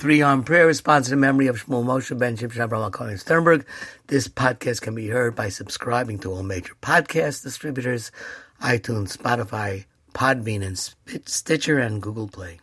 Three-armed prayer is sponsored in memory of Shmuel Moshe Ben Shimshon Abraham Cohen Sternberg. This podcast can be heard by subscribing to all major podcast distributors, iTunes, Spotify, Podbean, and Stitcher, and Google Play.